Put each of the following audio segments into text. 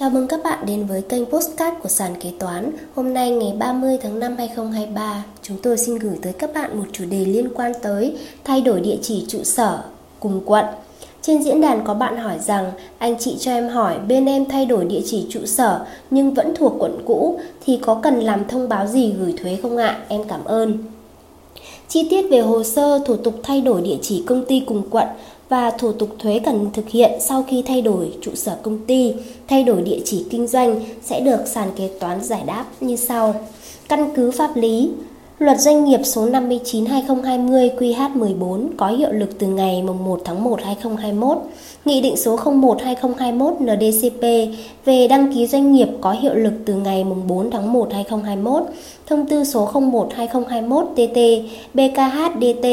Chào mừng các bạn đến với kênh Postcard của Sàn Kế Toán. Hôm nay ngày 30 tháng 5 2023, chúng tôi xin gửi tới các bạn một chủ đề liên quan tới thay đổi địa chỉ trụ sở cùng quận. Trên diễn đàn có bạn hỏi rằng anh chị cho em hỏi bên em thay đổi địa chỉ trụ sở nhưng vẫn thuộc quận cũ thì có cần làm thông báo gì gửi thuế không ạ? Em cảm ơn. Chi tiết về hồ sơ thủ tục thay đổi địa chỉ công ty cùng quận và thủ tục thuế cần thực hiện sau khi thay đổi trụ sở công ty, thay đổi địa chỉ kinh doanh sẽ được sàn kế toán giải đáp như sau. Căn cứ pháp lý, Luật Doanh nghiệp số 59/2020 QH14 có hiệu lực từ ngày 1 tháng 1 2021. Nghị định số 01/2021 NDCP về đăng ký doanh nghiệp có hiệu lực từ ngày 4 tháng 1 2021. Thông tư số 01/2021 TT BKHDT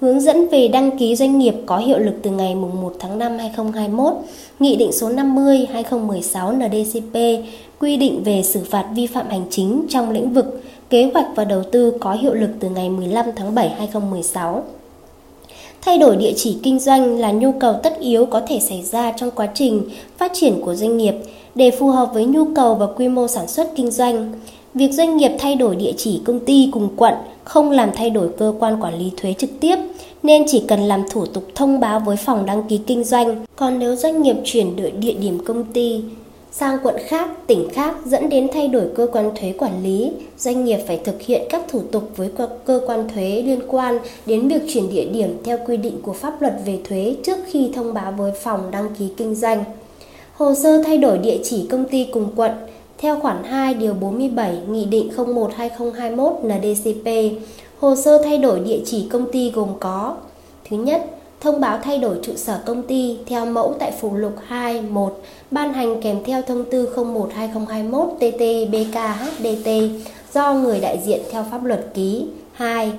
hướng dẫn về đăng ký doanh nghiệp có hiệu lực từ ngày 1 tháng 5 2021. Nghị định số 50/2016 NDCP quy định về xử phạt vi phạm hành chính trong lĩnh vực, kế hoạch và đầu tư có hiệu lực từ ngày 15 tháng 7 2016. Thay đổi địa chỉ kinh doanh là nhu cầu tất yếu có thể xảy ra trong quá trình phát triển của doanh nghiệp để phù hợp với nhu cầu và quy mô sản xuất kinh doanh. Việc doanh nghiệp thay đổi địa chỉ công ty cùng quận không làm thay đổi cơ quan quản lý thuế trực tiếp nên chỉ cần làm thủ tục thông báo với phòng đăng ký kinh doanh. Còn nếu doanh nghiệp chuyển đổi địa điểm công ty sang quận khác, tỉnh khác dẫn đến thay đổi cơ quan thuế quản lý, doanh nghiệp phải thực hiện các thủ tục với cơ quan thuế liên quan đến việc chuyển địa điểm theo quy định của pháp luật về thuế trước khi thông báo với phòng đăng ký kinh doanh. Hồ sơ thay đổi địa chỉ công ty cùng quận theo khoản 2 điều 47 Nghị định 01/2021 NDCP, hồ sơ thay đổi địa chỉ công ty gồm có: Thứ nhất, thông báo thay đổi trụ sở công ty theo mẫu tại phụ lục 2, 1 ban hành kèm theo thông tư 01/2021 tt bkhdt do người đại diện theo pháp luật ký. 2.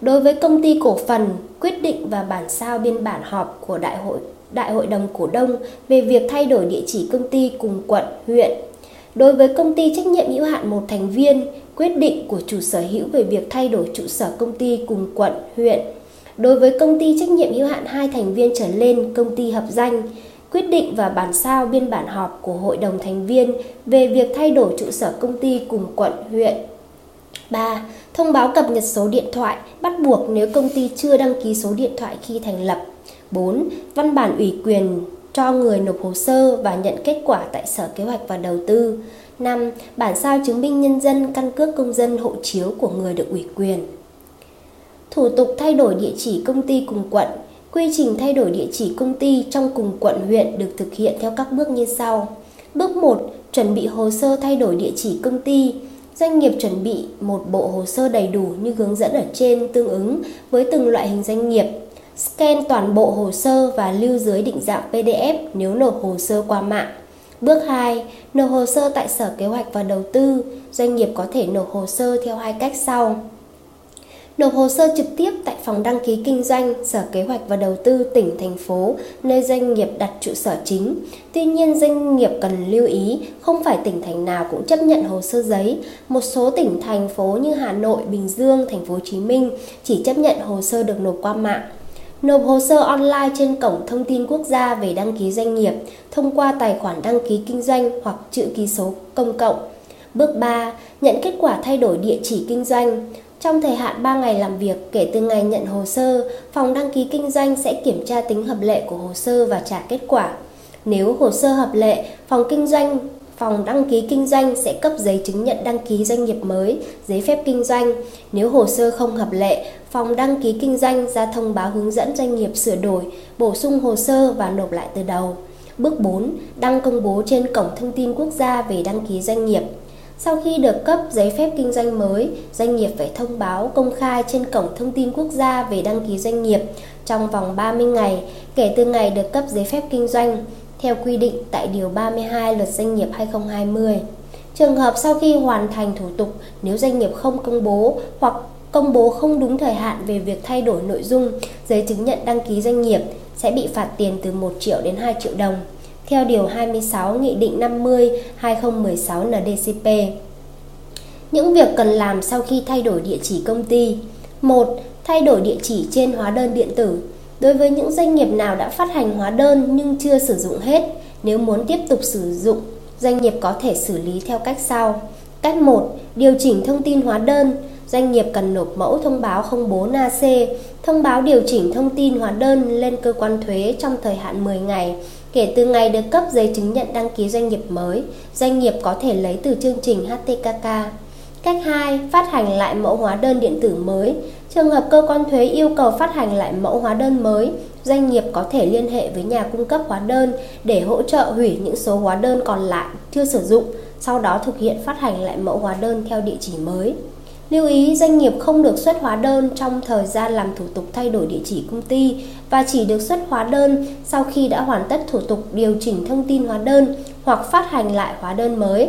Đối với công ty cổ phần, quyết định và bản sao biên bản họp của đại hội đại hội đồng cổ đông về việc thay đổi địa chỉ công ty cùng quận, huyện. Đối với công ty trách nhiệm hữu hạn một thành viên, quyết định của chủ sở hữu về việc thay đổi trụ sở công ty cùng quận, huyện Đối với công ty trách nhiệm hữu hạn hai thành viên trở lên công ty hợp danh, quyết định và bản sao biên bản họp của hội đồng thành viên về việc thay đổi trụ sở công ty cùng quận, huyện. 3. Thông báo cập nhật số điện thoại bắt buộc nếu công ty chưa đăng ký số điện thoại khi thành lập. 4. Văn bản ủy quyền cho người nộp hồ sơ và nhận kết quả tại Sở Kế hoạch và Đầu tư. 5. Bản sao chứng minh nhân dân, căn cước công dân, hộ chiếu của người được ủy quyền. Thủ tục thay đổi địa chỉ công ty cùng quận Quy trình thay đổi địa chỉ công ty trong cùng quận huyện được thực hiện theo các bước như sau. Bước 1. Chuẩn bị hồ sơ thay đổi địa chỉ công ty. Doanh nghiệp chuẩn bị một bộ hồ sơ đầy đủ như hướng dẫn ở trên tương ứng với từng loại hình doanh nghiệp. Scan toàn bộ hồ sơ và lưu dưới định dạng PDF nếu nộp hồ sơ qua mạng. Bước 2. Nộp hồ sơ tại Sở Kế hoạch và Đầu tư. Doanh nghiệp có thể nộp hồ sơ theo hai cách sau nộp hồ sơ trực tiếp tại phòng đăng ký kinh doanh, Sở Kế hoạch và Đầu tư tỉnh, thành phố, nơi doanh nghiệp đặt trụ sở chính. Tuy nhiên, doanh nghiệp cần lưu ý, không phải tỉnh thành nào cũng chấp nhận hồ sơ giấy. Một số tỉnh thành phố như Hà Nội, Bình Dương, thành phố Hồ Chí Minh chỉ chấp nhận hồ sơ được nộp qua mạng. Nộp hồ sơ online trên cổng thông tin quốc gia về đăng ký doanh nghiệp thông qua tài khoản đăng ký kinh doanh hoặc chữ ký số công cộng. Bước 3. Nhận kết quả thay đổi địa chỉ kinh doanh. Trong thời hạn 3 ngày làm việc kể từ ngày nhận hồ sơ, phòng đăng ký kinh doanh sẽ kiểm tra tính hợp lệ của hồ sơ và trả kết quả. Nếu hồ sơ hợp lệ, phòng kinh doanh phòng đăng ký kinh doanh sẽ cấp giấy chứng nhận đăng ký doanh nghiệp mới, giấy phép kinh doanh. Nếu hồ sơ không hợp lệ, phòng đăng ký kinh doanh ra thông báo hướng dẫn doanh nghiệp sửa đổi, bổ sung hồ sơ và nộp lại từ đầu. Bước 4. Đăng công bố trên cổng thông tin quốc gia về đăng ký doanh nghiệp. Sau khi được cấp giấy phép kinh doanh mới, doanh nghiệp phải thông báo công khai trên cổng thông tin quốc gia về đăng ký doanh nghiệp trong vòng 30 ngày kể từ ngày được cấp giấy phép kinh doanh theo quy định tại Điều 32 Luật Doanh nghiệp 2020. Trường hợp sau khi hoàn thành thủ tục, nếu doanh nghiệp không công bố hoặc công bố không đúng thời hạn về việc thay đổi nội dung, giấy chứng nhận đăng ký doanh nghiệp sẽ bị phạt tiền từ 1 triệu đến 2 triệu đồng, theo Điều 26 Nghị định 50-2016 NDCP. Những việc cần làm sau khi thay đổi địa chỉ công ty 1. Thay đổi địa chỉ trên hóa đơn điện tử Đối với những doanh nghiệp nào đã phát hành hóa đơn nhưng chưa sử dụng hết, nếu muốn tiếp tục sử dụng doanh nghiệp có thể xử lý theo cách sau. Cách 1. Điều chỉnh thông tin hóa đơn. Doanh nghiệp cần nộp mẫu thông báo 04 AC, thông báo điều chỉnh thông tin hóa đơn lên cơ quan thuế trong thời hạn 10 ngày kể từ ngày được cấp giấy chứng nhận đăng ký doanh nghiệp mới. Doanh nghiệp có thể lấy từ chương trình HTKK. Cách 2. Phát hành lại mẫu hóa đơn điện tử mới. Trường hợp cơ quan thuế yêu cầu phát hành lại mẫu hóa đơn mới, doanh nghiệp có thể liên hệ với nhà cung cấp hóa đơn để hỗ trợ hủy những số hóa đơn còn lại chưa sử dụng, sau đó thực hiện phát hành lại mẫu hóa đơn theo địa chỉ mới. Lưu ý doanh nghiệp không được xuất hóa đơn trong thời gian làm thủ tục thay đổi địa chỉ công ty và chỉ được xuất hóa đơn sau khi đã hoàn tất thủ tục điều chỉnh thông tin hóa đơn hoặc phát hành lại hóa đơn mới.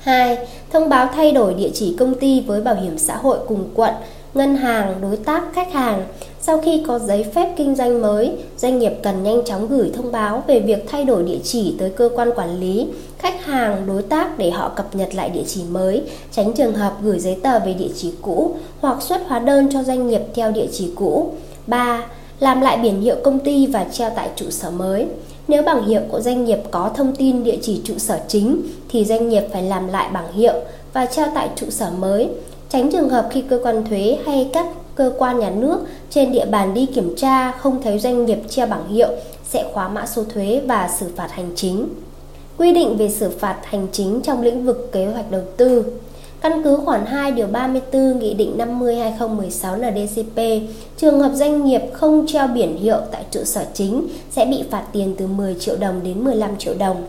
2. Thông báo thay đổi địa chỉ công ty với bảo hiểm xã hội cùng quận, ngân hàng, đối tác, khách hàng. Sau khi có giấy phép kinh doanh mới, doanh nghiệp cần nhanh chóng gửi thông báo về việc thay đổi địa chỉ tới cơ quan quản lý, khách hàng, đối tác để họ cập nhật lại địa chỉ mới, tránh trường hợp gửi giấy tờ về địa chỉ cũ hoặc xuất hóa đơn cho doanh nghiệp theo địa chỉ cũ. 3. Làm lại biển hiệu công ty và treo tại trụ sở mới. Nếu bảng hiệu của doanh nghiệp có thông tin địa chỉ trụ sở chính thì doanh nghiệp phải làm lại bảng hiệu và treo tại trụ sở mới, tránh trường hợp khi cơ quan thuế hay các cơ quan nhà nước trên địa bàn đi kiểm tra không thấy doanh nghiệp treo bảng hiệu sẽ khóa mã số thuế và xử phạt hành chính. Quy định về xử phạt hành chính trong lĩnh vực kế hoạch đầu tư Căn cứ khoản 2 điều 34 Nghị định 50/2016 NDCP, trường hợp doanh nghiệp không treo biển hiệu tại trụ sở chính sẽ bị phạt tiền từ 10 triệu đồng đến 15 triệu đồng.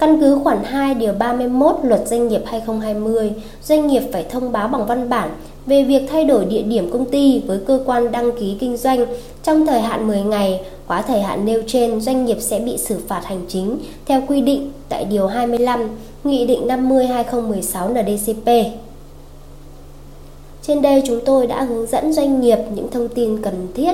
Căn cứ khoản 2 điều 31 Luật Doanh nghiệp 2020, doanh nghiệp phải thông báo bằng văn bản về việc thay đổi địa điểm công ty với cơ quan đăng ký kinh doanh trong thời hạn 10 ngày, quá thời hạn nêu trên doanh nghiệp sẽ bị xử phạt hành chính theo quy định tại điều 25 Nghị định 50/2016 NDCP. Trên đây chúng tôi đã hướng dẫn doanh nghiệp những thông tin cần thiết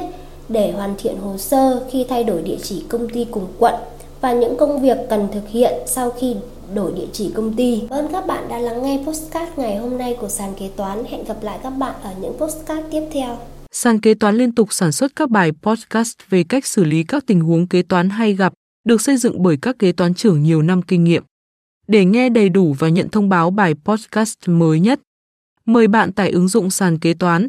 để hoàn thiện hồ sơ khi thay đổi địa chỉ công ty cùng quận và những công việc cần thực hiện sau khi đổi địa chỉ công ty. Cảm Ơn các bạn đã lắng nghe postcard ngày hôm nay của sàn kế toán. Hẹn gặp lại các bạn ở những postcard tiếp theo. Sàn kế toán liên tục sản xuất các bài podcast về cách xử lý các tình huống kế toán hay gặp, được xây dựng bởi các kế toán trưởng nhiều năm kinh nghiệm. Để nghe đầy đủ và nhận thông báo bài podcast mới nhất, mời bạn tải ứng dụng sàn kế toán,